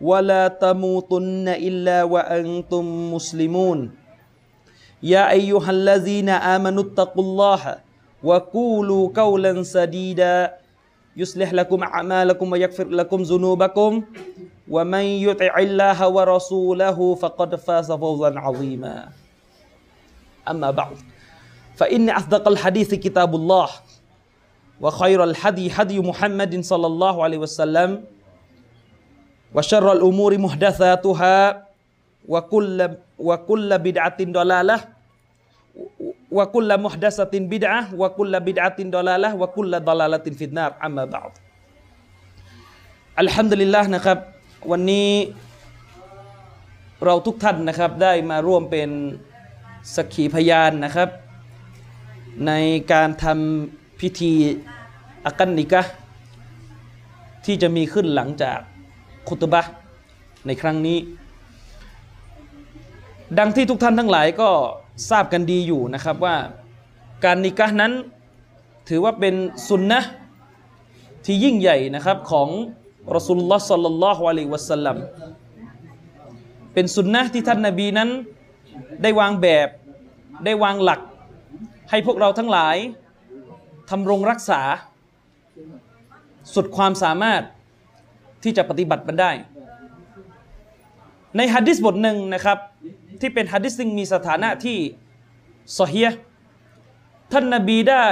ولا تموتن إلا وأنتم مسلمون. يا أيها الذين آمنوا اتقوا الله وقولوا قولا سديدا. يصلح لكم أعمالكم ويغفر لكم ذنوبكم. ومن يطع الله ورسوله فقد فاز فوزا عظيما. أما بعد فإن أصدق الحديث كتاب الله وخير الحدي حدي محمد صلى الله عليه وسلم. วะชรอลอุมูริมุฮดัซาตุฮาวะกุลละวะกุลละบิดาตินดอลาละวะกุลละมุฮดัสตินบิดะวะกุลละบิดาตินดอลาละวะกุลละดลละตินฟิดนาบอัมมาบาดอัลฮัมดุลิลลาห์นะครับ วันนี้เราทุกท่านนะครับได้มาร่วมเป็นสักขีพยานนะครับ ในการทำพิธีอากันนิกะที่จะมีขึ้นหลังจาก คุตบะในครั้งนี้ ดังที่ทุกท่านทั้งหลายก็ทราบกันดีอยู่นะครับว่าการนิกะนั้นถือว่าเป็นสุนนะที่ยิ่งใหญ่นะครับของรอสุลลอฮ์สัลลัลลอฮุอะลัยวะสัลลัมเป็นสุนนะที่ท่านนบีนั้น ได้วางแบบได้วางหลัก ให้พวกเราทั้งหลายทำรงรักษา สุดความสามารถ ที่จะปฏิบัติมันได้ ในฮะดิษบทหนึ่งนะครับ ที่เป็นฮะดิษซึ่งมีสถานะที่ซอฮียท่านนบีได้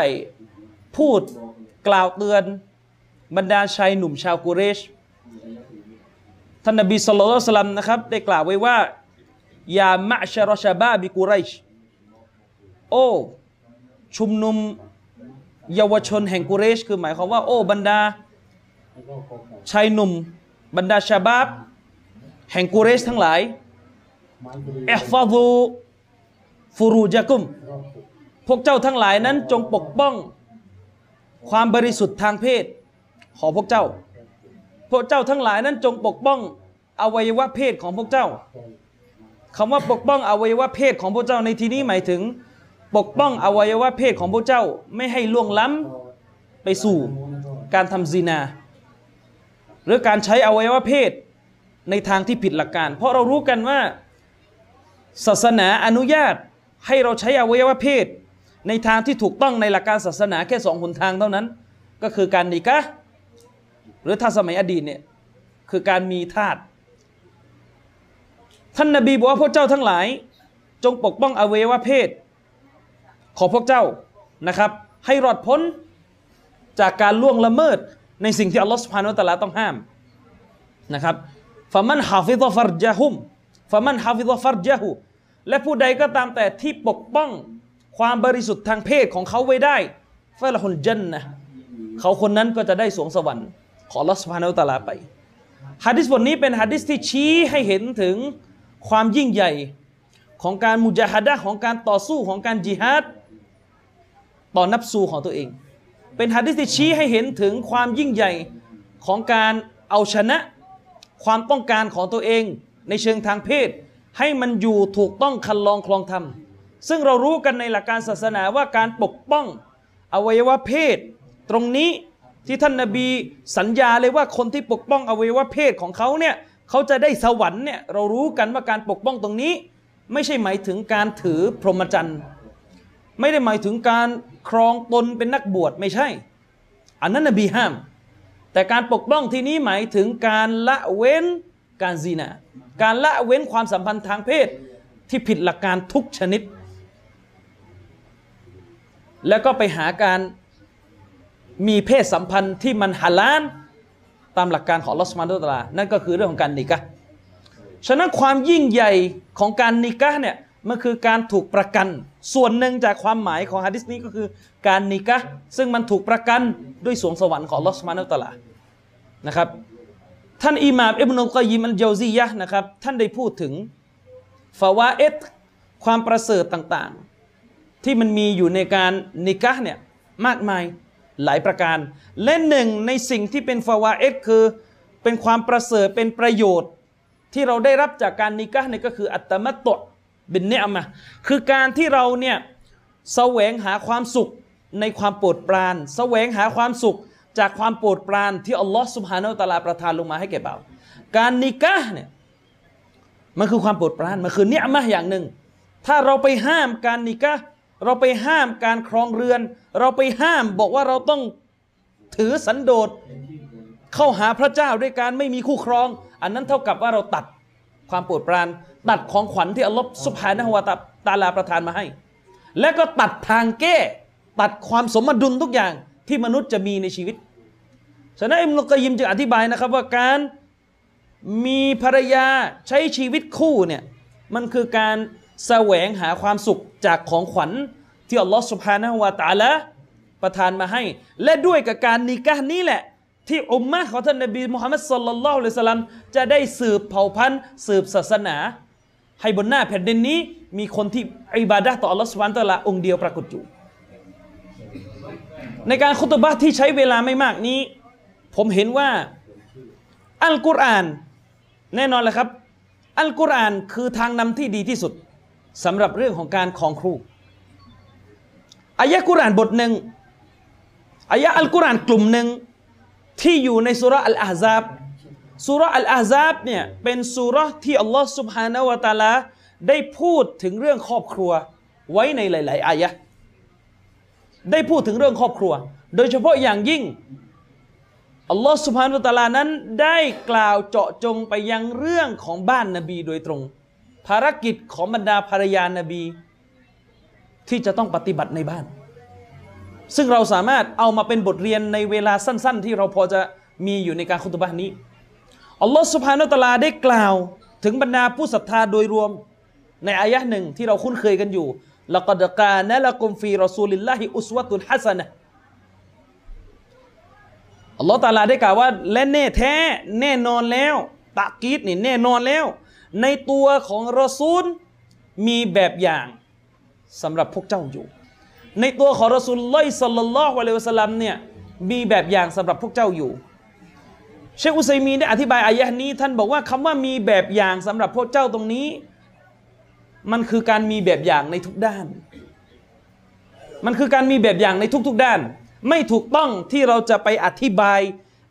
พูดกล่าวเตือนบรรดาชายหนุ่มชาวกุเรช ท่านนบีสุลต่านสลัมนะครับ ได้กล่าวไว้ว่ายามะชารชาบาบิกุเรชโอ้ชุมนุมเยาวชนแห่งกุเรช คือหมายความว่า โอ้บรรดา ชายหนุ่มบรรดาชาบาบแห่งกุเรชทั้งหลายเอฟฟาซูฟูรูจักุม พวกเจ้าทั้งหลายนั้นจงปกป้อง ความบริสุทธิ์ทางเพศ ของพวกเจ้า พวกเจ้าทั้งหลายนั้นจงปกป้องอวัยวะเพศของพวกเจ้าคำว่าปกป้องอวัยวะเพศของพวกเจ้าในที่นี้หมายถึง ปกป้องอวัยวะเพศของพวกเจ้า ไม่ให้ล่วงล้ำไปสู่การทำซีนา หรือการใช้อวัยวะเพศในทางที่ผิดหลักการ เพราะเรารู้กันว่า ศาสนาอนุญาตให้เราใช้อวัยวะเพศ ในทางที่ถูกต้องในหลักการศาสนาแค่สองหนทางเท่านั้น ก็คือการ نكاح หรือถ้าสมัยอดีตเนี่ยคือการมีทาสท่านนบีบอกว่าพวกเจ้าทั้งหลาย จงปกป้องอวัยวะเพศ ของพวกเจ้านะครับ ให้รอดพ้นจากการล่วงละเมิด ในสิ่งที่อัลลอฮฺ سبحانه وتعالى ต้องห้ามนะครับ فمن حفظ فرجهم فمن حفظ فرجه และผู้ใดก็ตามแต่ที่ปกป้องความบริสุทธิ์ทางเพศของเขาไว้ได้ฟะละฮุลจันนะเขาคนนั้นก็จะได้สวงสวรรค์ของอัลลอฮฺสุบฮานุตะลาไปฮะดิษบทนี้เป็นฮะดิษที่ชี้ให้เห็นถึงความยิ่งใหญ่ของการมุจาฮัดะของการต่อสู้ของการจิฮาดต่อนับสูของตัวเอง เป็นฮะดิษที่ชี้ให้เห็นถึงความยิ่งใหญ่ของการเอาชนะความต้องการของตัวเอง ในเชิงทางเพศ ให้มันอยู่ถูกต้องคันลองคลองธรรม ซึ่งเรารู้กันในหลักการศาสนาว่าการปกป้องอวัยวะเพศ ตรงนี้ที่ท่านนาบีสัญญาเลยว่าคนที่ปกป้องอวัยวะเพศของเขาเนี่ยเขาจะได้สวรรค์เนี่ยเรารู้กันว่าการปกป้องตรงนี้ ไม่ใช่หมายถึงการถือพรหมจรรย์ ไม่ได้หมายถึงการ ครองตนเป็นนักบวชไม่ใช่ อันนั้นนบีห้าม แต่การปกป้องที่นี้หมายถึงการละเว้นการซีนาการละเว้นความสัมพันธ์ทางเพศที่ผิดหลักการทุกชนิด แล้วก็ไปหาการมีเพศสัมพันธ์ที่มันฮาลาลตามหลักการของลอสมานุตลา นั่นก็คือเรื่องของการนิกะฉะนั้นความยิ่งใหญ่ของการนิกะเนี่ยมันคือการถูกประกัน ส่วนหนึ่งจากความหมายของฮะดิษนี้ก็คือการนิกะซึ่งมันถูกประกันด้วยสวงสวรรค์ของลอสมานุตลานะครับ ท่านอิหม่ามอิบนุกอยิมอัลเจซียะนะครับ ท่านได้พูดถึงฟาวาเอตความประเสริฐต่างๆ ที่มันมีอยู่ในการนิกะเนี่ยมากมายหลายประการ และหนึ่งในสิ่งที่เป็นฟาวาเอตคือเป็นความประเสริฐเป็นประโยชน์ ที่เราได้รับจากการนิกะเนี่ยก็คืออัตมัตต บินเนอมะคือการที่เราเนี่ยแสวงหาความสุขในความโปรดปรานแสวงหาความสุขจากความโปรดปรานที่อัลลอฮ์สุบฮานาอัลตะลาประทานลงมาให้แก่บ่าการนิกะเนี่ยมันคือความโปรดปรานมันคือเนียมะอย่างหนึ่ง ถ้าเราไปห้ามการนิกะเราไปห้ามการครองเรือน เราไปห้ามบอกว่าเราต้องถือสันโดษเข้าหาพระเจ้าด้วยการไม่มีคู่ครอง อันนั้นเท่ากับว่าเราตัดความโปรดปราน ตัดของขวัญที่อัลลอฮฺสุบฮานะฮวาตาลาประทานมาให้ และก็ตัดทางแก้ ตัดความสมดุลทุกอย่างที่มนุษย์จะมีในชีวิต ฉะนั้นอิมนุกยิมจึงอธิบายนะครับว่าการมีภรรยาใช้ชีวิตคู่เนี่ยมันคือการแสวงหาความสุขจากของขวัญที่อัลลอฮฺสุบฮานะฮวาตาละประทานมาให้ และด้วยกับการนิกานี้แหละที่อุมมะของท่านนบีมุฮัมมัดสุลลัลลอฮุอะลัยฮิสสลามจะได้สืบเผ่าพันธุ์ สืบศาสนา ให้บนหน้าแผ่นดินนี้ มีคนที่อิบาดะต่ออัลลอฮฺสุบานตะลาองค์เดียวปรากฏอยู่ ในการคุตบะที่ใช้เวลาไม่มากนี้ ผมเห็นว่าอัลกุรอาน แน่นอนเลยครับ อัลกุรอานคือทางนำที่ดีที่สุดสำหรับเรื่องของการครองครูอายะกุรอานบทหนึ่งอายะอัลกุรอานกลุ่มหนึ่งที่อยู่ในสุรอัลอาซาบ สุรอัลอาซาบเนี่ยเป็นสุรที่อัลลอฮ์สุบฮานาวะตาลาได้พูดถึงเรื่องครอบครัวไว้ในหลาย ๆ อายะได้พูดถึงเรื่องครอบครัว โดยเฉพาะอย่างยิ่งอัลลอฮ์สุบฮานุตาลานั้นได้กล่าวเจาะจงไปยังเรื่องของบ้านนาบีโดยตรง ภารกิจของบรรดาภรรยานาบี ที่จะต้องปฏิบัติในบ้าน ซึ่งเราสามารถเอามาเป็นบทเรียนในเวลาสั้น ๆ ที่เราพอจะมีอยู่ในการคุตบะนี้ อัลลอฮฺสุบฮานุตลาได้กล่าว ถึงบรรดาผู้ศรัทธาโดยรวม ในอายะหนึ่งที่เราคุ้นเคยกันอยู่ละกดกานะละกุมฟีรอซูลิลลาฮิอุสวะตุนฮัสนะอัลลอฮฺตาลาได้กล่าวว่า และแน่แท้แน่นอนแล้วตะกีดนี่แน่นอนแล้ว ในตัวของรอซูลมีแบบอย่างสำหรับพวกเจ้าอยู่ ในตัวของรอซูลลอยสัลลัลลอฮุอะลัยวะสัลลัมเนี่ยมีแบบอย่างสำหรับพวกเจ้าอยู่ เชคอุซัยมีได้อธิบายอายะนี้ ท่านบอกว่าคำว่ามีแบบอย่างสำหรับพวกเจ้าตรงนี้ มันคือการมีแบบอย่างในทุกด้าน มันคือการมีแบบอย่างในทุก ๆ ด้าน ไม่ถูกต้องที่เราจะไปอธิบาย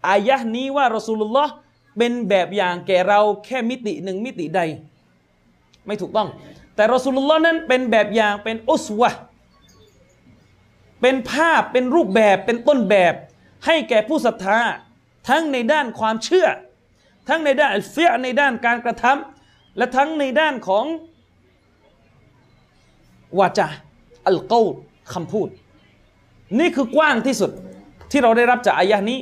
อายะนี้ว่ารอซูลุลลอฮ์เป็นแบบอย่างแก่เราแค่มิติหนึ่งมิติใด ไม่ถูกต้อง แต่รอสุลลอฮ์นั้นเป็นแบบอย่างเป็นอุสวะเป็นภาพเป็นรูปแบบเป็นต้นแบบให้แก่ผู้ศรัทธา ทั้งในด้านความเชื่อ ทั้งในด้านเฟียในด้านการกระทำและทั้งในด้านของวาจาอัลกอลคำพูด นี่คือกว้างที่สุดที่เราได้รับจากอายะนี้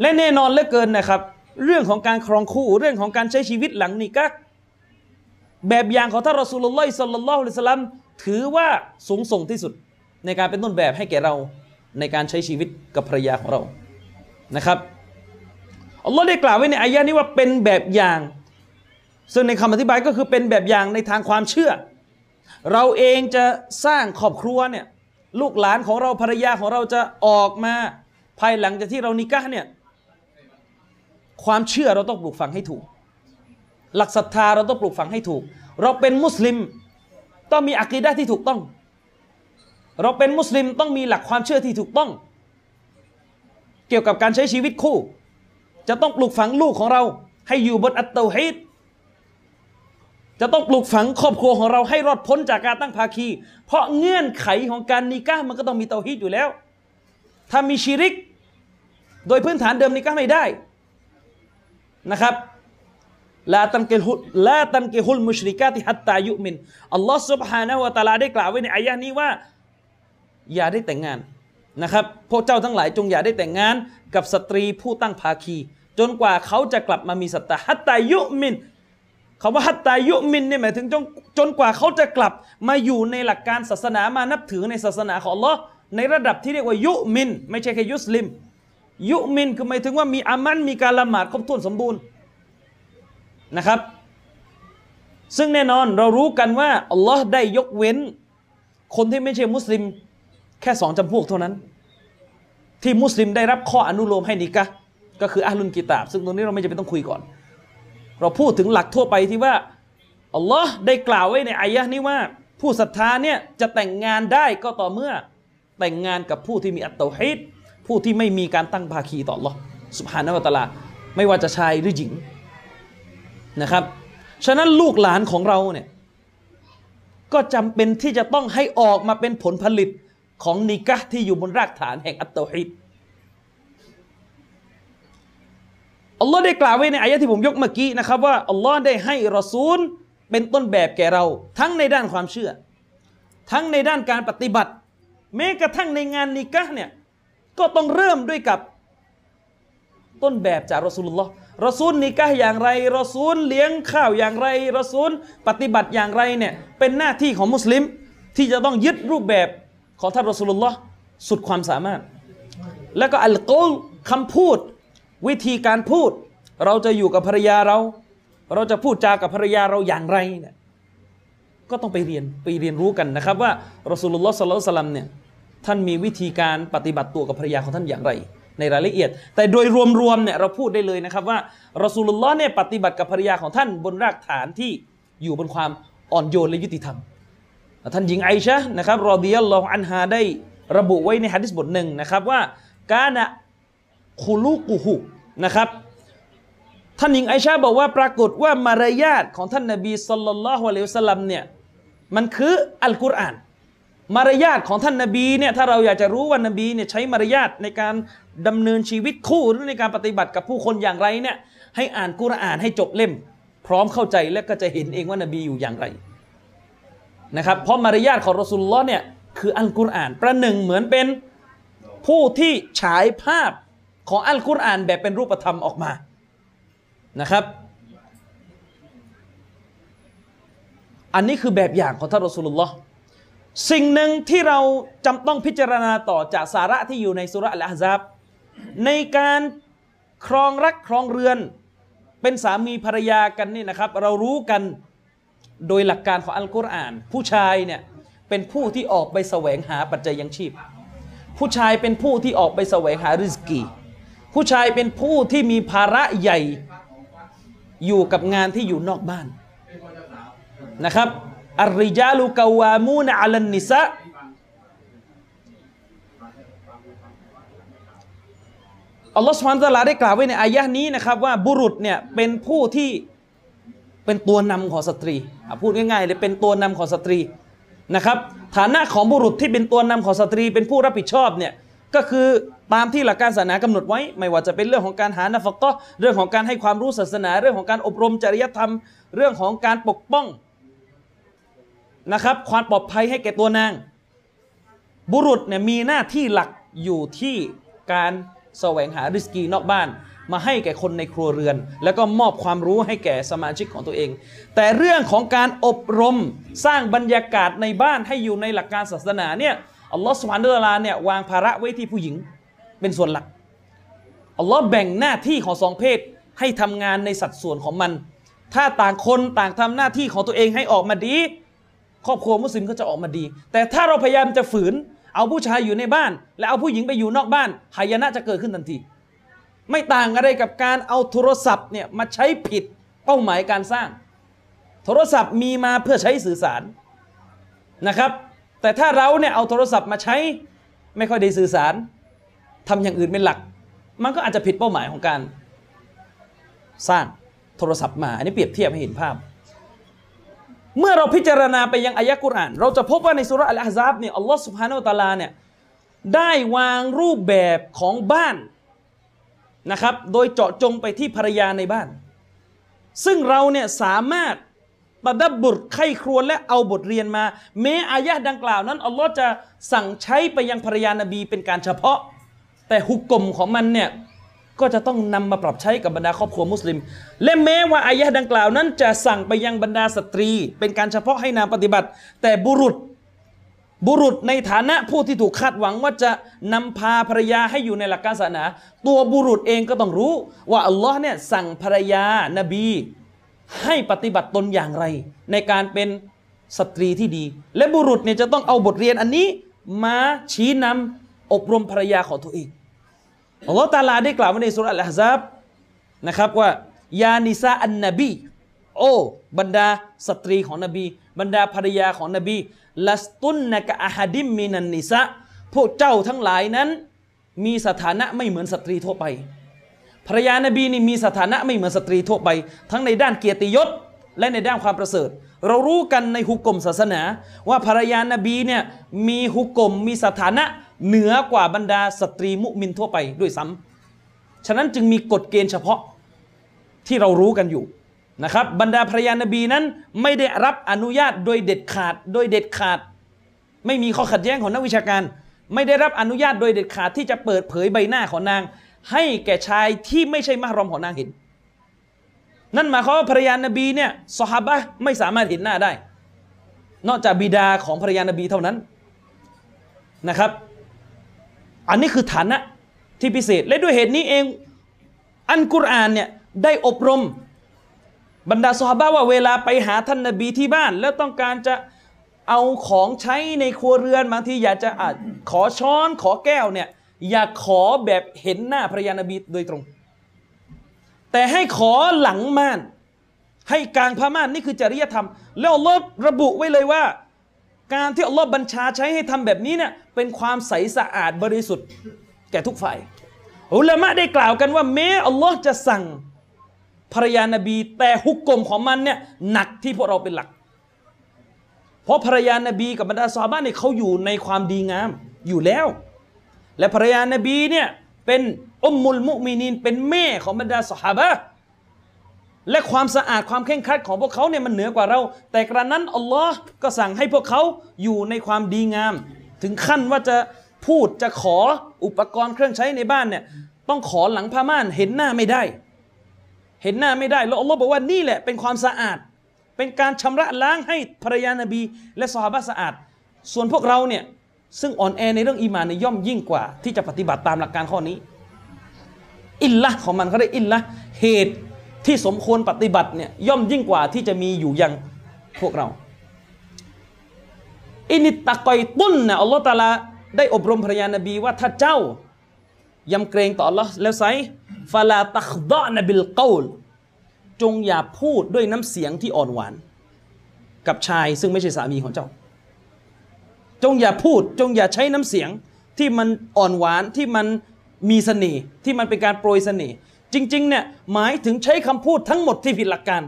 และแน่นอนเหลือเกินนะครับ เรื่องของการครองคู่เรื่องของการใช้ชีวิตหลังนิกะแบบอย่างของท่านรอสูลุลลอฮิสัลลัลลอฮุอะลัยฮิสลามถือว่าสูงส่งที่สุดในการเป็นต้นแบบให้แก่เราในการใช้ชีวิตกับภรรยาของเรานะครับ อัลลอฮ์ได้กล่าวไว้ในอายะนี้ว่าเป็นแบบอย่าง ซึ่งในคำอธิบายก็คือเป็นแบบอย่างในทางความเชื่อ เราเองจะสร้างครอบครัวเนี่ยลูกหลานของเราภรรยาของเราจะออกมาภายหลังจากที่เรานิกะเนี่ยความเชื่อเราต้องปลูกฝังให้ถูก หลักศรัทธาเราต้องปลูกฝังให้ถูก เราเป็นมุสลิมต้องมีอักีดะที่ถูกต้อง เราเป็นมุสลิมต้องมีหลักความเชื่อที่ถูกต้อง เกี่ยวกับการใช้ชีวิตคู่ จะต้องปลูกฝังลูกของเรา ให้อยู่บนอัตเตาฮิดจะต้องปลูกฝังครอบครัวของเราให้รอดพ้นจากการตั้งภาคี เพราะเงื่อนไขของการนิก้ามันก็ต้องมีเตาฮีดอยู่แล้ว ถ้ามีชีริก โดยพื้นฐานเดิมนิก้าไม่ได้นะครับลาตันเกฮุลาตันเกฮุลมุชริกาติฮัตตายุมินอัลลอฮ์ سبحانه และ تعالى ได้กล่าวไว้ในอายะนี้ว่า อย่าได้แต่งงานนะครับพวกเจ้าทั้งหลายจงอย่าได้แต่งงานกับสตรีผู้ตั้งภาคี จนกว่าเขาจะกลับมามีศรัทธาฮัตตายุมินคาว่าฮัตตายุมินเนี่ยหมายถึงจนจนกว่าเขาจะกลับมาอยู่ในหลักการศาสนามานับถือในศาสนาของ Allah ในระดับที่เรียกว่ายุมิน ไม่ใช่แค่ยุสลิม ยุมินคือหมายถึงว่ามีอามันมีการละหมาดครบถ้วนสมบูรณ์นะครับ ซึ่งแน่นอนเรารู้กันว่าอัลลอฮ์ได้ยกเว้น คนที่ไม่ใช่มุสลิม แค่สองจำพวกเท่านั้น ที่มุสลิมได้รับข้ออนุโลมให้นิกะ ก็คืออัลลุนกิตาบ ซึ่งตรงนี้เราไม่จำเป็นต้องคุยก่อน เราพูดถึงหลักทั่วไปที่ว่าอัลลอฮ์ได้กล่าวไว้ในอายะนี้ว่า ผู้ศรัทธาเนี่ยจะแต่งงานได้ก็ต่อเมื่อแต่งงานกับผู้ที่มีอัตโตฮิดผู้ที่ไม่มีการตั้งภาคีต่อ Allah สุบฮานาวะตะลา ไม่ว่าจะชายหรือหญิงนะครับ ฉะนั้นลูกหลานของเราเนี่ยก็จำเป็นที่จะต้องให้ออกมาเป็นผลผลิตของนิกะที่อยู่บนรากฐานแห่งอัตโตฮิด อัลลอฮ์ได้กล่าวไว้ในอายะที่ผมยกเมื่อกี้นะครับว่าอัลลอฮ์ได้ให้รอซูลเป็นต้นแบบแก่เรา ทั้งในด้านความเชื่อ ทั้งในด้านการปฏิบัติ แม้กระทั่งในงานนิกะเนี่ยก็ต้องเริ่มด้วยกับต้นแบบจากรอสูลุลลอฮ์รอซูลนิกะอย่างไรรอซูลเลี้ยงข้าวอย่างไรรอซูลปฏิบัติอย่างไรเนี่ยเป็นหน้าที่ของมุสลิมที่จะต้องยึดรูปแบบของท่านรอสูลุลลอฮ์สุดความสามารถ แล้วก็อัลกอลคำพูด วิธีการพูด เราจะอยู่กับภรรยาเรา เราจะพูดจากับภรรยาเราอย่างไรเนี่ยก็ต้องไปเรียนไปเรียนรู้กันนะครับ ว่ารอสูลุลลอฮ์สัลลัลสลัมเนี่ยท่านมีวิธีการปฏิบัติตัวกับภรรยาของท่านอย่างไร ในรายละเอียด แต่โดยรวมๆเนี่ยเราพูดได้เลยนะครับว่ารอสูลุลลอฮ์เนี่ยปฏิบัติกับภรรยาของท่านบนรากฐานที่อยู่บนความอ่อนโยนและยุติธรรม ท่านหญิงไอชะนะครับรอดิยัลลอฮุอันฮาได้ระบุไว้ในฮะดิษบทหนึ่งนะครับว่ากานะ คุลูกุหุนะครับ ท่านหญิงไอชาบอกว่าปรากฏว่ามารยาทของท่านนบีสัลลัลลอฮุอะลัยฮิวสลัมเนี่ยมันคืออัลกุรอาน มารยาทของท่านนบีเนี่ยถ้าเราอยากจะรู้ว่านบีเนี่ยใช้มารยาทในการดำเนินชีวิตคู่หรือในการปฏิบัติกับผู้คนอย่างไรเนี่ยให้อ่านกุรอานให้จบเล่ม พร้อมเข้าใจและก็จะเห็นเองว่านบีอยู่อย่างไรนะครับเพราะมารยาทของรอสุลลอฮ์เนี่ยคืออัลกุรอาน ประหนึ่งเหมือนเป็นผู้ที่ฉายภาพ ของอัลกุรอานแบบเป็นรูปธรรมออกมานะครับ อันนี้คือแบบอย่างของท่านรอสุลลอฮ์สิ่งหนึ่งที่เราจำต้องพิจารณาต่อจากสาระที่อยู่ในสุรอัลอาซับในการครองรักครองเรือน เป็นสามีภรรยากันนี่นะครับ เรารู้กันโดยหลักการของอัลกุรอาน ผู้ชายเนี่ยเป็นผู้ที่ออกไปแสวงหาปัจจัยยังชีพ ผู้ชายเป็นผู้ที่ออกไปแสวงหาริสกี ผู้ชายเป็นผู้ที่มีภาระใหญ่อยู่กับงานที่อยู่นอกบ้านนะครับ الرجال قوامون على النساء อัลลอฮฺ سبحانه وتعالى ได้กล่าวไว้ใน آية นี้นะครับ ว่าบุรุษเนี่ยเป็นผู้ที่เป็นตัวนำของสตรีพูดง่ายๆเลยเป็นตัวนำของสตรีนะครับ ฐานะของบุรุษที่เป็นตัวนำของสตรี เป็นผู้รับผิดชอบเนี่ย ก็คือตามที่หลักการศาสนากำหนดไว้ ไม่ว่าจะเป็นเรื่องของการหา نفقةเรื่องของการให้ความรู้ศาสนา เรื่องของการอบรมจริยธรรม เรื่องของการปกป้องนะครับ ความปลอดภัยให้แก่ตัวนาง บุรุษเนี่ยมีหน้าที่หลักอยู่ที่การแสวงหาริสกีนอกบ้าน มาให้แก่คนในครัวเรือน แล้วก็มอบความรู้ให้แก่สมาชิกของตัวเอง แต่เรื่องของการอบรมสร้างบรรยากาศในบ้านให้อยู่ในหลักการศาสนาเนี่ย อัลลอฮฺสุบฮานุตะลาเนี่ยวางภาระไว้ที่ผู้หญิงเป็นส่วนหลักอัลลอฮ์แบ่งหน้าที่ของสองเพศให้ทำงานในสัดส่วนของมัน ถ้าต่างคนต่างทำหน้าที่ของตัวเองให้ออกมาดี ครอบครัวมุสลิมก็จะออกมาดี แต่ถ้าเราพยายามจะฝืน เอาผู้ชายอยู่ในบ้าน และเอาผู้หญิงไปอยู่นอกบ้านหายนะจะเกิดขึ้นทันที ไม่ต่างอะไรกับการเอาโทรศัพท์เนี่ยมาใช้ผิดเป้าหมายการสร้าง โทรศัพท์มีมาเพื่อใช้สื่อสารนะครับ แต่ถ้าเราเนี่ยเอาโทรศัพท์มาใช้ไม่ค่อยได้สื่อสารทำอย่างอื่นเป็นหลัก มันก็อาจจะผิดเป้าหมายของการสร้างโทรศัพท์มา อันนี้เปรียบเทียบให้เห็นภาพ เมื่อเราพิจารณาไปยังอายะกุรอาน เราจะพบว่าในสุรอัลอาซับเนี่ยอัลลอฮ์สุบฮานาอัตะลาเนี่ยได้วางรูปแบบของบ้านนะครับ โดยเจาะจงไปที่ภรรยาในบ้าน ซึ่งเราเนี่ยสามารถ ตะดับบุรไข้ครวญและเอาบทเรียนมา แม้อายะดังกล่าวนั้นอัลลอฮ์จะสั่งใช้ไปยังภรรยานบีเป็นการเฉพาะ แต่หุกกลมของมันเนี่ยก็จะต้องนำมาปรับใช้กับบรรดาครอบครัวมุสลิม และแม้ว่าอายะดังกล่าวนั้นจะสั่งไปยังบรรดาสตรี เป็นการเฉพาะให้นางปฏิบัติ แต่บุรุษบุรุษในฐานะผู้ที่ถูกคาดหวังว่าจะนำพาภรรยาให้อยู่ในหลักการศาสนา ตัวบุรุษเองก็ต้องรู้ ว่าอัลลอฮ์เนี่ยสั่งภรรยานบี ให้ปฏิบัติตนอย่างไร ในการเป็นสตรีที่ดี และบุรุษเนี่ยจะต้องเอาบทเรียนอันนี้ มาชี้นำอบรมภรรยาของตัวเองอัลลอฮ์ تعالى ได้กล่าวไว้ใน سورة الأحزاب นะครับว่า يا نساء النبي โอ้บรรดาสตรีของนบี บรรดาภรรยาของนบีلستن كأحد من النساءพวกเจ้าทั้งหลายนั้น มีสถานะไม่เหมือนสตรีทั่วไป ภรรยานบีนี่มีสถานะไม่เหมือนสตรีทั่วไป ทั้งในด้านเกียรติยศและในด้านความประเสริฐ เรารู้กันในฮุกกลมศาสนา ว่าภรรยานบีเนี่ยมีฮุกกลมมีสถานะเหนือกว่าบรรดาสตรีมุมินทั่วไปด้วยซ้ำฉะนั้นจึงมีกฎเกณฑ์เฉพาะที่เรารู้กันอยู่นะครับบรรดาภรรยานบีนั้นไม่ได้รับอนุญาตโดยเด็ดขาดโดยเด็ดขาด ไม่มีข้อขัดแย้งของนักวิชาการ ไม่ได้รับอนุญาตโดยเด็ดขาดที่จะเปิดเผยใบหน้าของนาง ให้แก่ชายที่ไม่ใช่มหรอมของนางเห็น นั่นหมายความว่าภรรยานบีเนี่ยสฮาบะไม่สามารถเห็นหน้าได้ นอกจากบิดาของภรรยานบีเท่านั้นนะครับ อันนี้คือฐานะที่พิเศษ และด้วยเหตุนี้เอง อันกุรอานเนี่ยได้อบรมบรรดาสฮาบะว่าเวลาไปหาท่านนบีที่บ้าน แล้วต้องการจะเอาของใช้ในครัวเรือนบางทีอยากจะอาขอช้อนขอแก้วเนี่ย อย่าขอแบบเห็นหน้าภรรยานบีโดยตรง แต่ให้ขอหลังม่าน ให้กลางผ้าม่านนี่คือจริยธรรม แล้วอัลลอฮ์ระบุไว้เลยว่า การที่อัลลอฮ์บัญชาใช้ให้ทำแบบนี้เนี่ยเป็นความใสสะอาดบริสุทธิ์ แก่ทุกฝ่ายอุลามะได้กล่าวกันว่าแม้อัลลอฮ์จะสั่งภรรยานบี แต่ฮุกกลมของมันเนี่ยหนักที่พวกเราเป็นหลัก เพราะภรรยานบีกับบรรดาซอบ้านเนี่ยเขาอยู่ในความดีงามอยู่แล้ว และภรรยานบีเนี่ยเป็นอุมมุลมุมินีนเป็นแม่ของบรรดาสหาบะและความสะอาดความเข่งครัดของพวกเขาเนี่ยมันเหนือกว่าเรา แต่กระนั้นอัลลอฮ์ก็สั่งให้พวกเขาอยู่ในความดีงาม ถึงขั้นว่าจะพูดจะขออุปกรณ์เครื่องใช้ในบ้านเนี่ยต้องขอหลังผ้าม่านเห็นหน้าไม่ได้ เห็นหน้าไม่ได้แล้วอัลลอฮ์บอกว่านี่แหละเป็นความสะอาด เป็นการชำระล้างให้ภรรยานบี และสหาบะสะอาด ส่วนพวกเราเนี่ย ซึ่งอ่อนแอในเรื่องอีมานในย่อมยิ่งกว่า ที่จะปฏิบัติตามหลักการข้อนี้ อินละของมันเขาได้อินละเหตุที่สมควรปฏิบัติเนี่ยย่อมยิ่งกว่าที่จะมีอยู่ยังพวกเราอินิตตะกอยตุ้นนะอัลลอฮ์ตาลาได้อบรมภรรยานบีว่าถ้าเจ้ายำเกรงต่ออัลลอฮ์แล้วไซฟาลาตักดะนบิลกลจงอย่าพูดด้วยน้ำเสียงที่อ่อนหวาน กับชายซึ่งไม่ใช่สามีของเจ้า จงอย่าพูด จงอย่าใช้น้ำเสียงที่มันอ่อนหวานที่มันมีเสน่ห์ที่มันเป็นการโปรยเสน่ห์จริงๆเนี่ยหมายถึงใช้คำพูดทั้งหมดที่ผิดหลักการ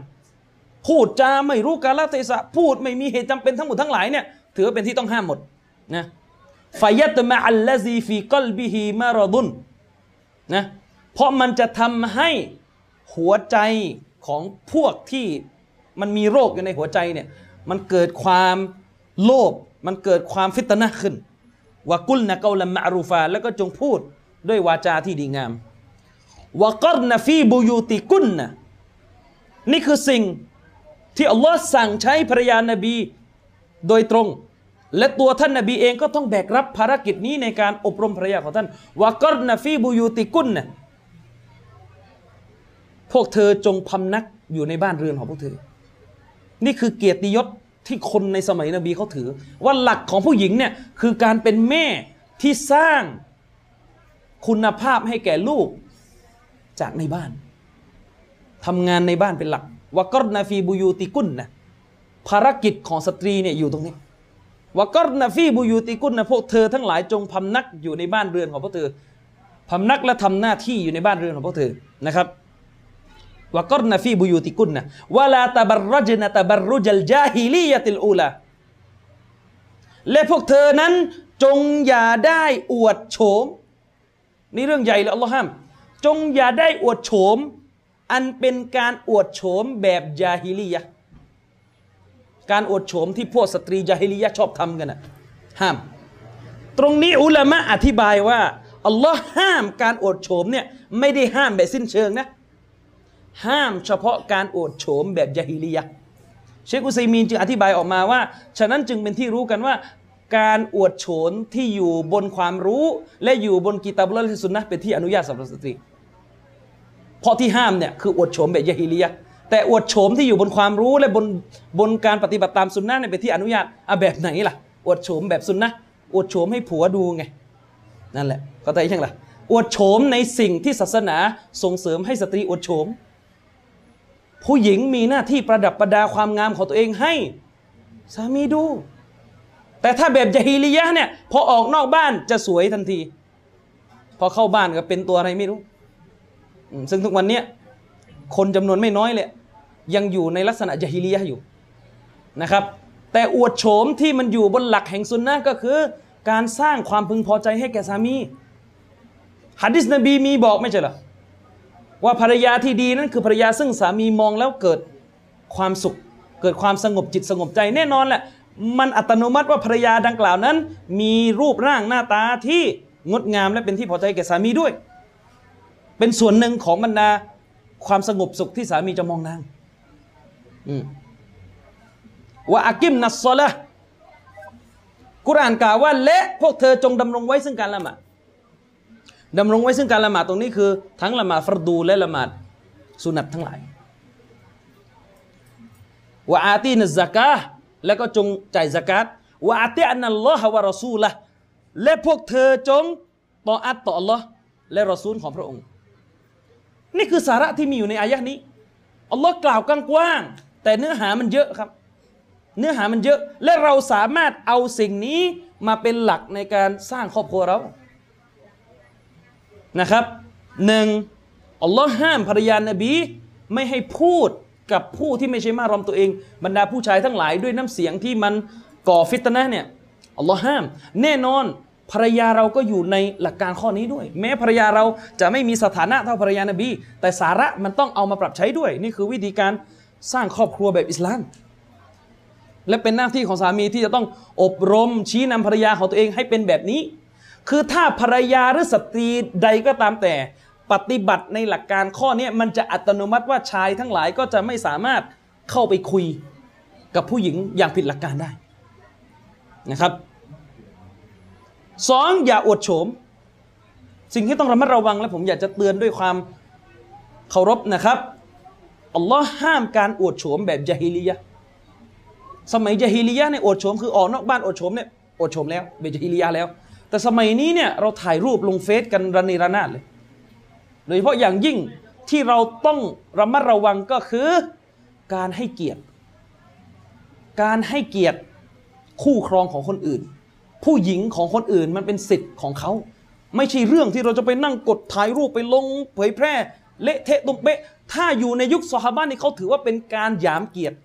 พูดจาไม่รู้กาลเทศะพูดไม่มีเหตุจำเป็นทั้งหมดทั้งหลายเนี่ยถือเป็นที่ต้องห้ามหมดนะฟยัตมะอัลลซีฟีกลบิฮีมารดุนนะเพราะมันจะทำให้หัวใจของพวกที่มันมีโรคอยู่ในหัวใจเนี่ยมันเกิดความโลภ มันเกิดความฟิตนะขึ้นวากุลนะกาลมะรูฟา แล้วก็จงพูดด้วยวาจาที่ดีงามวากรนฟีบูยูติกุนนะนี่คือสิ่งที่อัลลอฮ์สั่งใช้ภรรยานบีโดยตรง และตัวท่านนบีเองก็ต้องแบกรับภารกิจนี้ในการอบรมภรรยาของท่านวากรนฟีบูยูติกุนนะพวกเธอจงพำนักอยู่ในบ้านเรือนของพวกเธอ นี่คือเกียรติยศ ที่คนในสมัยนบีเขาถือ ว่าหลักของผู้หญิงเนี่ยคือการเป็นแม่ที่สร้างคุณภาพให้แก่ลูกจากในบ้านทำงานในบ้านเป็นหลักวกรนาฟีบูยูติกุนนะภารกิจของสตรีเนี่ยอยู่ตรงนี้วกรนาฟีบูยูติกุนนะพวกเธอทั้งหลายจงพำนักอยู่ในบ้านเรือนของพวกเธอพำนักและทำหน้าที่อยู่ในบ้านเรือนของพวกเธอนะครับ วกรนฟีบุยูติกุนนะวลาตบรรจนะตบรรุจัลจาฮิลียติลอูลาและพวกเธอนั้นจงอย่าได้อวดโฉมนี่เรื่องใหญ่เลยอัลลอฮ์ห้าม จงอย่าได้อวดโฉม อันเป็นการอวดโฉมแบบยาฮิลียะการอวดโฉมที่พวกสตรียาฮิลียะชอบทำกันนะห้าม ตรงนี้อุลามะอธิบายว่าอัลลอฮ์ห้ามการอวดโฉมเนี่ยไม่ได้ห้ามแบบสิ้นเชิงนะ ห้ามเฉพาะการอวดโฉมแบบยาฮิลียะเชคอุซัยมีนจึงอธิบายออกมาว่า ฉะนั้นจึงเป็นที่รู้กันว่า การอวดโฉมที่อยู่บนความรู้ และอยู่บนกิตาบุลและสุนนะเป็นที่อนุญาตสำหรับสตรีเพราะที่ห้ามเนี่ยคืออวดโฉมแบบยาฮิลียะแต่อวดโฉมที่อยู่บนความรู้และบนบนการปฏิบัติตามสุนนะเนี่ยเป็นที่อนุญาตอะแบบไหนล่ะอวดโฉมแบบสุนนะอวดโฉมให้ผัวดูไงนั่นแหละเข้าใจยังล่ะอวดโฉมในสิ่งที่ศาสนาส่งเสริมให้สตรีอวดโฉม ผู้หญิงมีหน้าที่ประดับประดาความงามของตัวเองให้สามีดู แต่ถ้าแบบยาฮิลียะเนี่ย พอออกนอกบ้านจะสวยทันที พอเข้าบ้านก็เป็นตัวอะไรไม่รู้ ซึ่งทุกวันเนี้ยคนจำนวนไม่น้อยเลยยังอยู่ในลักษณะยาฮิลียะอยู่นะครับ แต่อวดโฉมที่มันอยู่บนหลักแห่งสุนนะก็คือ การสร้างความพึงพอใจให้แก่สามีฮัดดิสนบีมีบอกไม่ใช่เหรอ ว่าภรรยาที่ดีนั้นคือภรรยาซึ่งสามีมองแล้วเกิดความสุข เกิดความสงบจิตสงบใจแน่นอนแหละมันอัตโนมัติว่าภรรยาดังกล่าวนั้น มีรูปร่างหน้าตาที่งดงามและเป็นที่พอใจแก่สามีด้วย เป็นส่วนหนึ่งของบรรดาความสงบสุขที่สามีจะมองนางอืมว่าอากิมนัสซอละกุรานกล่าวว่าและพวกเธอจงดำรงไว้ซึ่งการละหมาด ดำรงไว้ซึ่งการละหมาดตรงนี้คือ ทั้งละหมาดฟรดูและละหมาดสุนัตทั้งหลายว่าอาตีนซะกาแล้วก็จงจ่ายซะกาตว่าอาตีอันนัลลอฮะวะรอซูละและพวกเธอจงต่ออัตต่ออัลลอฮ์และรอซูลของพระองค์ นี่คือสาระที่มีอยู่ในอายะห์นี้อัลลอฮ์กล่าวกว้างๆแต่เนื้อหามันเยอะครับ เนื้อหามันเยอะและเราสามารถเอาสิ่งนี้มาเป็นหลักในการสร้างครอบครัวเรา นะครับหนึ่งอัลลอฮ์ห้ามภรรยานบี ไม่ให้พูดกับผู้ที่ไม่ใช่มารอมตัวเอง บรรดาผู้ชายทั้งหลายด้วยน้ำเสียงที่มันก่อฟิตนะเนี่ยอัลลอฮ์ห้าม แน่นอนภรรยาเราก็อยู่ในหลักการข้อนี้ด้วย แม้ภรรยาเราจะไม่มีสถานะเท่าภรรยานบี แต่สาระมันต้องเอามาปรับใช้ด้วย นี่คือวิธีการสร้างครอบครัวแบบอิสลาม และเป็นหน้าที่ของสามีที่จะต้องอบรมชี้นำภรรยาของตัวเองให้เป็นแบบนี้ คือถ้าภรรยาหรือสตรีใดก็ตามแต่ปฏิบัติในหลักการข้อนี้มันจะอัตโนมัติว่าชายทั้งหลายก็จะไม่สามารถเข้าไปคุยกับผู้หญิงอย่างผิดหลักการได้นะครับสองอย่าอวดโฉม สิ่งที่ต้องระมัดระวังและผมอยากจะเตือนด้วยความเคารพนะครับอัลลอฮ์ห้ามการอวดโฉมแบบยาฮิลียะสมัยยาฮิลียะห์เนี่ยอวดโฉมคือออกนอกบ้านอวดโฉมเนี่ยอวดโฉมแล้วเป็นยฮิลียะแล้ว แต่สมัยนี้เนี่ยเราถ่ายรูปลงเฟซกันระเนระนาดเลย โดยเฉพาะอย่างยิ่งที่เราต้องระมัดระวังก็คือการให้เกียรติ การให้เกียรติคู่ครองของคนอื่น ผู้หญิงของคนอื่นมันเป็นสิทธิ์ของเขา ไม่ใช่เรื่องที่เราจะไปนั่งกดถ่ายรูปไปลงเผยแพร่ เละเทะตุ้มเป๊ะ ถ้าอยู่ในยุคซอฮาบะนี่เขาถือว่าเป็นการหยามเกียรติ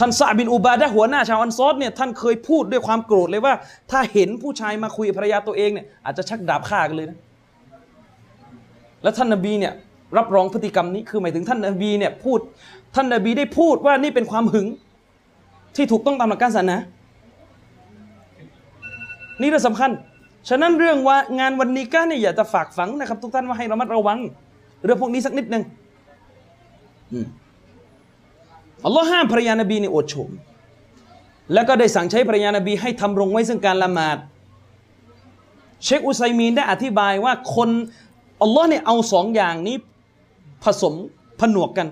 ท่านซาบินอุบาดะหัวหน้าชาวอันซอดเนี่ยท่านเคยพูดด้วยความโกรธเลยว่า ถ้าเห็นผู้ชายมาคุยภรรยาตัวเองเนี่ยอาจจะชักดาบฆ่ากันเลยนะแล้วท่านนบีเนี่ยรับรองพฤติกรรมนี้คือหมายถึงท่านนบีเนี่ยพูดท่านนบีได้พูดว่านี่เป็นความหึง ที่ถูกต้องตามหลักการศาสนา นี่เรื่องสำคัญ ฉะนั้นเรื่องว่างานวันนี้ก้าเนี่ยอยากจะฝากฝังนะครับ ทุกท่านว่าให้ระมัดระวัง เรื่องพวกนี้สักนิดหนึ่งอืม อัลลอฮ์ห้ามภรรยานบีในอดโฉมแล้วก็ได้สั่งใช้ภรรยานบีให้ทำรงไว้ซึ่งการละหมาด เชคอุไซมีนได้อธิบายว่าคนอัลลอฮ์เนี่ยเอาสองอย่างนี้ผสมผนวกกัน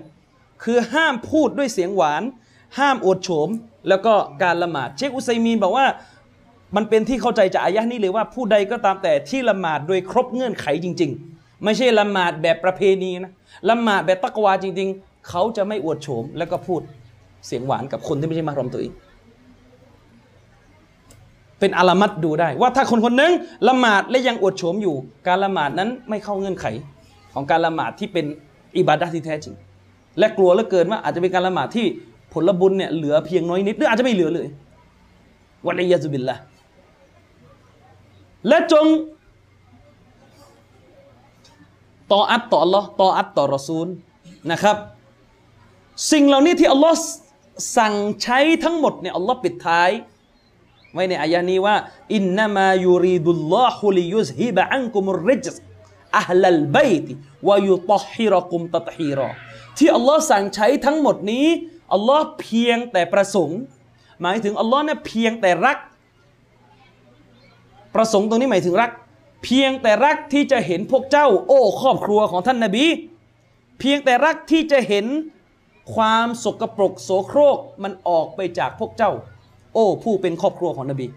คือห้ามพูดด้วยเสียงหวาน ห้ามอดโฉม แล้วก็การละหมาด เชคอุไซมีนบอกว่ามันเป็นที่เข้าใจจากอายะห์นี้เลยว่าผู้ใดก็ตามแต่ที่ละหมาดโดยครบเงื่อนไขจริง ๆ ไม่ใช่ละหมาดแบบประเพณีนะละหมาดแบบตักวาจริง ๆ เขาจะไม่อวดโฉมแล้วก็พูดเสียงหวานกับคนที่ไม่ใช่มารอมตัวเองเป็นอาลามัดดูได้ ว่าถ้าคนคนหนึงละหมาดและยังอวดโฉมอยู่ การละหมาดนั้นไม่เข้าเงื่อนไข ของการละหมาดที่เป็นอิบาดะที่แท้จริง และกลัวเหลือเกินว่าอาจจะเป็นการละหมาดที่ผลบุญเนี่ยเหลือเพียงน้อยนิดหรืออาจจะไม่เหลือเลยวันอียาซุบิลละและจงต่ออัตต่ออัลลอฮ์ต่ออัตต่อรอซูลนะครับ สิ่งเหล่านี้ที่อัลลอฮ์สั่งใช้ทั้งหมดเนี่ยอัลลอฮ์ปิดท้ายไว้ในอายะนี้ว่าอินนามายูรีดุลลอฮุลิยุซฮิบะอันกุมุริจอัลลัลบัยติวายุตฮิรกุมตัตฮีรอที่อัลลอฮ์สั่งใช้ทั้งหมดนี้อัลลอฮ์เพียงแต่ประสงค์ หมายถึงอัลลอฮ์เนี่ยเพียงแต่รัก ประสงค์ตรงนี้หมายถึงรัก เพียงแต่รักที่จะเห็นพวกเจ้า โอ้ครอบครัวของท่านนาบี เพียงแต่รักที่จะเห็น ความสกปรกโสโครกมันออกไปจากพวกเจ้า โอ้ผู้เป็นครอบครัวของนบี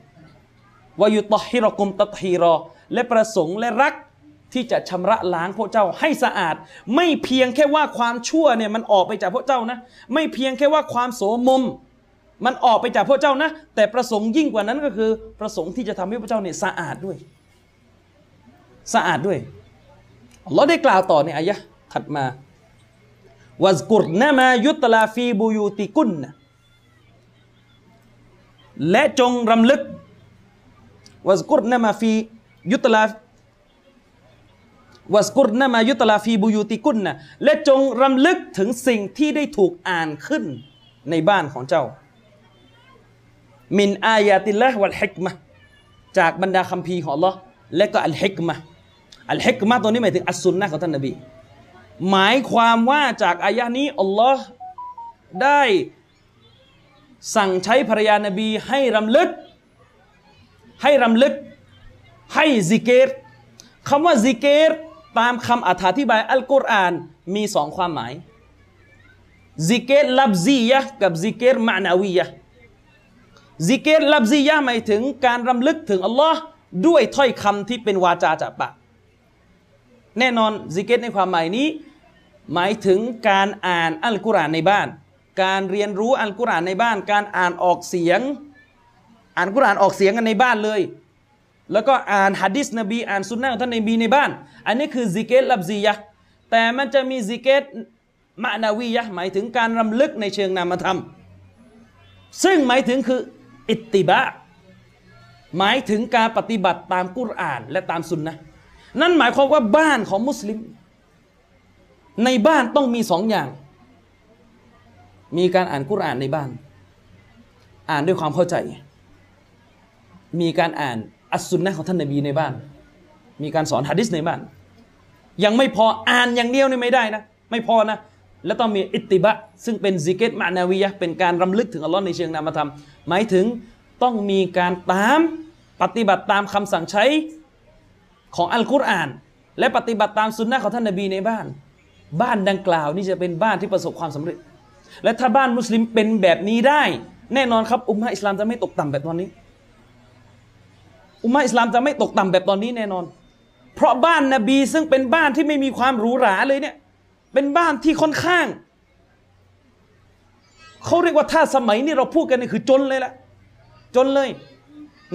วายุตฮิรกุมตัตฮีรอ และประสงค์และรักที่จะชำระล้างพวกเจ้าให้สะอาด ไม่เพียงแค่ว่าความชั่วเนี่ยมันออกไปจากพวกเจ้านะ ไม่เพียงแค่ว่าความโสมม มันออกไปจากพวกเจ้านะ แต่ประสงค์ยิ่งกว่านั้นก็คือ ประสงค์ที่จะทำให้พวกเจ้าเนี่ยสะอาดด้วย สะอาดด้วยเราได้กล่าวต่อในอายะถัดมา วัซกุรนามายุตลาฟีบูยูติกุนนะและจงรำลึกวัซกุรนามาฟียุตลาวัสกุรนามายุตลาฟีบุยูติกุนนะและจงรำลึกถึงสิ่งที่ได้ถูกอ่านขึ้นในบ้านของเจ้า มินอายาติลละวัลฮิกมะจากบรรดาคัมภีร์ของ Allah และก็อัลฮิกมะอัลฮิกมะตัวนี้หมายถึงอัสซุนนะของท่านนบี หมายความว่าจาก آية นี้อัลลอฮ์ได้สั่งใช้ภรรยานบีให้รำลึก ให้รำลึก ให้ซิกเกตคำว่าซิกเกตตามคำอธิบายอัลกุรอานมีสองความหมายذكر لفظية กับ ذكر معنوية ذكر لفظية หมายถึงการรำลึกถึงอัลลอฮ์ด้วยถ้อยคำที่เป็นวาจาจากปากแน่นอนซิกเกตในความหมายนี้ หมายถึงการอ่านอัลกุรอานในบ้าน การเรียนรู้อัลกุรอานในบ้าน การอ่านออกเสียง อ่านกุรอานออกเสียงกันในบ้านเลย แล้วก็อ่านฮะดิษนบีอ่าน سنة ของท่านนบีในบ้าน อันนี้คือ ذكر لفظية แต่มันจะมี ذكر معنوية หมายถึงการรำลึกในเชิงนามธรรม ซึ่งหมายถึงคืออิตติบะ หมายถึงการปฏิบัติตามกุรอานและตามสุนนะนั่นหมายความว่าบ้านของมุสลิม ในบ้านต้องมีสองอย่าง มีการอ่านกุรอานในบ้าน อ่านด้วยความเข้าใจ มีการอ่านอัสซุนนะของท่านนบีในบ้าน มีการสอนฮะดิษในบ้าน ยังไม่พออ่านอย่างเดียวนี่ไม่ได้นะ ไม่พอนะ แล้วต้องมีอิติบะ ซึ่งเป็นซิกเกตมานาวียะเป็นการรำลึกถึงอัลลอฮ์ในเชิงนามธรรม หมายถึงต้องมีการตามปฏิบัติตามคำสั่งใช้ของอัลกุรอาน และปฏิบัติตามสุนนะของท่านนบีในบ้าน บ้านดังกล่าวนี่จะเป็นบ้านที่ประสบความสำเร็จ และถ้าบ้านมุสลิมเป็นแบบนี้ได้ แน่นอนครับ อุมมะอิสลามจะไม่ตกต่ำแบบตอนนี้ อุมาอิสลามจะไม่ตกต่ำแบบตอนนี้แน่นอน เพราะบ้านนบีซึ่งเป็นบ้านที่ไม่มีความหรูหราเลยเนี่ย เป็นบ้านที่ค่อนข้างเขาเรียกว่าถ้าสมัยนี้เราพูดกันนี่คือจนเลยละจนเลย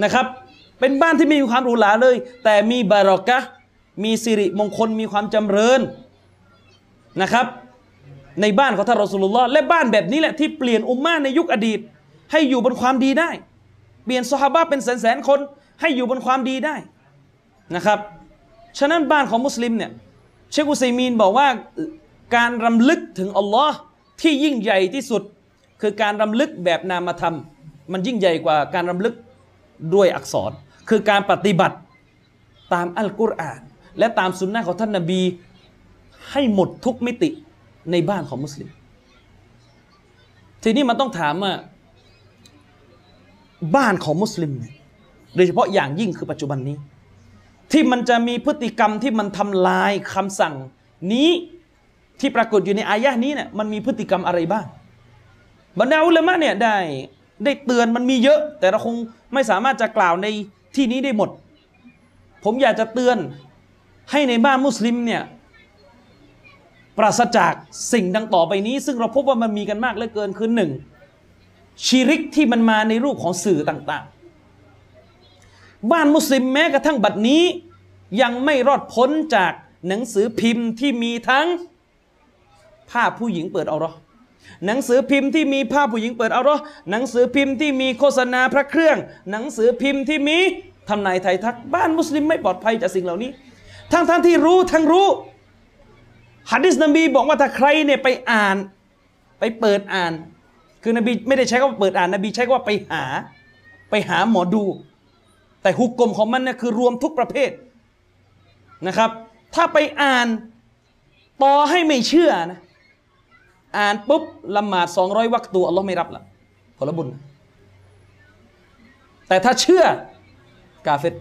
นะครับ เป็นบ้านที่ไม่มีความหรูหราเลย แต่มีบารอกะมีสิริมงคลมีความจำเริญ นะครับ ในบ้านของท่านรอสุลลอฮ์และบ้านแบบนี้แหละที่เปลี่ยนอุมมาในยุคอดีต ให้อยู่บนความดีได้ เปลี่ยนสฮาบะเป็นแสนแสนคนให้อยู่บนความดีได้นะครับฉะนั้นบ้านของมุสลิมเนี่ยเชคุซัยมีนบอกว่าการรำลึกถึงอัลลอฮ์ที่ยิ่งใหญ่ที่สุด คือการรำลึกแบบนามธรรม มันยิ่งใหญ่กว่าการรำลึกด้วยอักษร คือการปฏิบัติตามอัลกุรอาน และตามสุนนะของท่านนาบี ให้หมดทุกมิติในบ้านของมุสลิม ทีนี้มันต้องถามว่าบ้านของมุสลิมเนี่ยโดยเฉพาะอย่างยิ่งคือปัจจุบันนี้ ที่มันจะมีพฤติกรรมที่มันทำลายคำสั่งนี้ที่ปรากฏอยู่ในอายะนี้เนี่ยมันมีพฤติกรรมอะไรบ้าง บรรดาอุลามะเนี่ยได้ได้เตือนมันมีเยอะ แต่เราคงไม่สามารถจะกล่าวในที่นี้ได้หมด ผมอยากจะเตือนให้ในบ้านมุสลิมเนี่ย ปราศจากสิ่งดังต่อไปนี้ ซึ่งเราพบว่ามันมีกันมากเหลือเกินคือหนึ่งชีริกที่มันมาในรูปของสื่อต่างๆ บ้านมุสลิมแม้กระทั่งบัดนี้ ยังไม่รอดพ้นจากหนังสือพิมพ์ที่มีทั้งภาพผู้หญิงเปิดเอาหรอหนังสือพิมพ์ที่มีภาพผู้หญิงเปิดเอาหรอหนังสือพิมพ์ที่มีโฆษณาพระเครื่อง หนังสือพิมพ์ที่มีทำนายไทยทัก บ้านมุสลิมไม่ปลอดภัยจากสิ่งเหล่านี้ ทั้งทั้งที่รู้ทั้งรู้ ฮะดิษนบีบอกว่าถ้าใครเนี่ยไปอ่าน ไปเปิดอ่าน คือนบีไม่ได้ใช้คำว่าเปิดอ่านนบีใช้คำว่าไปหา ไปหาหมอดู แต่ฮุกกลมของมันเนี่ยคือรวมทุกประเภทนะครับ ถ้าไปอ่านต่อให้ไม่เชื่อนะอ่านปุ๊บละหมาดสองร้อยวักตัวอัลลอฮ์ไม่รับละผลบุญ แต่ถ้าเชื่อกาเฟต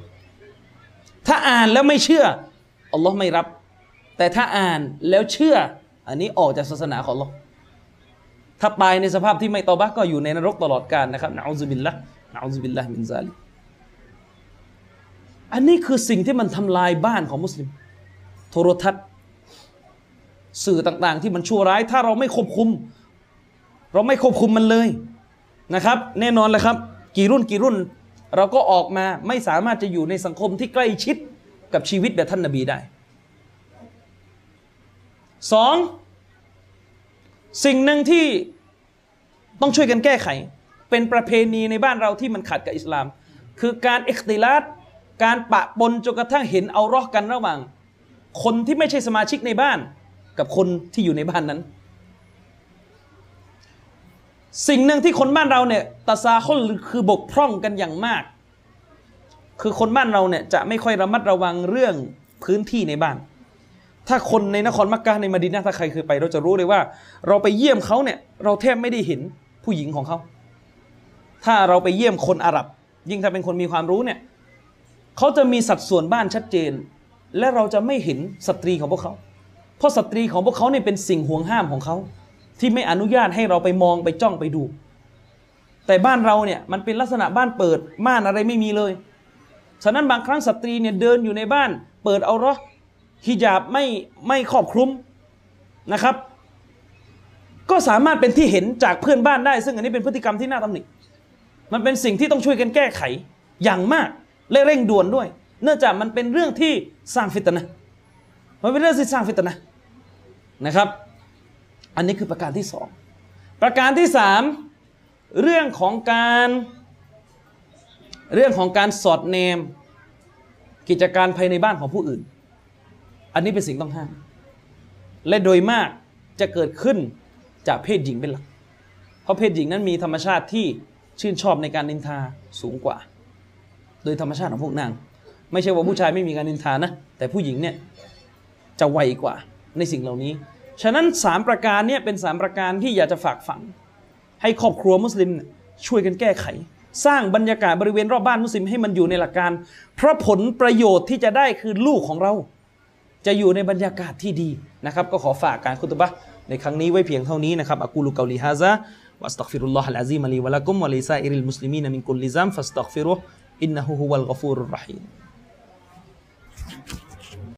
ถ้าอ่านแล้วไม่เชื่ออัลลอฮ์ไม่รับ แต่ถ้าอ่านแล้วเชื่อ อันนี้ออกจากศาสนาของอัลลอฮ์ถ้าตายในสภาพที่ไม่ตอบะก็อยู่ในนรกตลอดกาลนะครับนะอูซุบิลละนะอูซุบิลละมินซาลิอันนี้คือสิ่งที่มันทำลายบ้านของมุสลิม โทรทัศน์ สื่อต่างๆ ที่มันชั่วร้าย ถ้าเราไม่ควบคุม เราไม่ควบคุมมันเลยนะครับ แน่นอนเลยครับ กี่รุ่นกี่รุ่น เราก็ออกมาไม่สามารถจะอยู่ในสังคมที่ใกล้ชิดกับชีวิตแบบท่านนบีได้ สองสิ่งหนึ่งที่ต้องช่วยกันแก้ไข เป็นประเพณีในบ้านเราที่มันขัดกับอิสลาม คือการเอกติลาดการปะปนจนกระทั่งเห็นเอารอกันระหว่าง คนที่ไม่ใช่สมาชิกในบ้าน กับคนที่อยู่ในบ้านนั้น สิ่งหนึ่งที่คนบ้านเราเนี่ยตาซาคลคือบกพร่องกันอย่างมาก คือคนบ้านเราเนี่ยจะไม่ค่อยระมัดระวังเรื่องพื้นที่ในบ้าน ถ้าคนในนครมักกะในมดินะถ้าใครเคยไป เราจะรู้เลยว่า เราไปเยี่ยมเขาเนี่ยเราแทบไม่ได้เห็นผู้หญิงของเขา ถ้าเราไปเยี่ยมคนอาหรับ ยิ่งถ้าเป็นคนมีความรู้เนี่ยเขาจะมีสัดส่วนบ้านชัดเจน และเราจะไม่เห็นสตรีของพวกเขา เพราะสตรีของพวกเขาเนี่ยเป็นสิ่งห่วงห้ามของเขา ที่ไม่อนุญาตให้เราไปมองไปจ้องไปดู แต่บ้านเราเนี่ยมันเป็นลักษณะบ้านเปิดม่านอะไรไม่มีเลย ฉะนั้นบางครั้งสตรีเนี่ยเดินอยู่ในบ้าน เปิดเอาหรอ ฮิญาบไม่ไม่ครอบคลุมนะครับ ก็สามารถเป็นที่เห็นจากเพื่อนบ้านได้ ซึ่งอันนี้เป็นพฤติกรรมที่น่าตำหนิมันเป็นสิ่งที่ต้องช่วยกันแก้ไขอย่างมากและเร่งด่วนด้วย เนื่องจากมันเป็นเรื่องที่สร้างฟิตนะมันเป็นเรื่องที่สร้างฟิตนะนะครับ อันนี้คือประการที่สองประการที่สามเรื่องของการเรื่องของการสอดแนม กิจการภายในบ้านของผู้อื่น อันนี้เป็นสิ่งต้องห้าม และโดยมากจะเกิดขึ้นจากเพศหญิงเป็นหลัก เพราะเพศหญิงนั้นมีธรรมชาติที่ชื่นชอบในการนินทาสูงกว่า โดยธรรมชาติของพวกนาง ไม่ใช่ว่าผู้ชายไม่มีการนินทานะ แต่ผู้หญิงเนี่ยจะไวกว่าในสิ่งเหล่านี้ ฉะนั้นสามประการเนี่ยเป็นสามประการที่อยากจะฝากฝัง ให้ครอบครัวมุสลิมช่วยกันแก้ไข สร้างบรรยากาศบริเวณรอบบ้านมุสลิมให้มันอยู่ในหลักการ เพราะผลประโยชน์ที่จะได้คือลูกของเรา จะอยู่ในบรรยากาศที่ดีนะครับ ก็ขอฝากการ خطبة ในครั้งนี้ไว้เพียงเท่านี้นะครับ أقول قولي هذا وأستغفر الله العظيم لي ولكم ولسائر المسلمين من كل ذنب فاستغفروه إنه هو الغفور الرحيم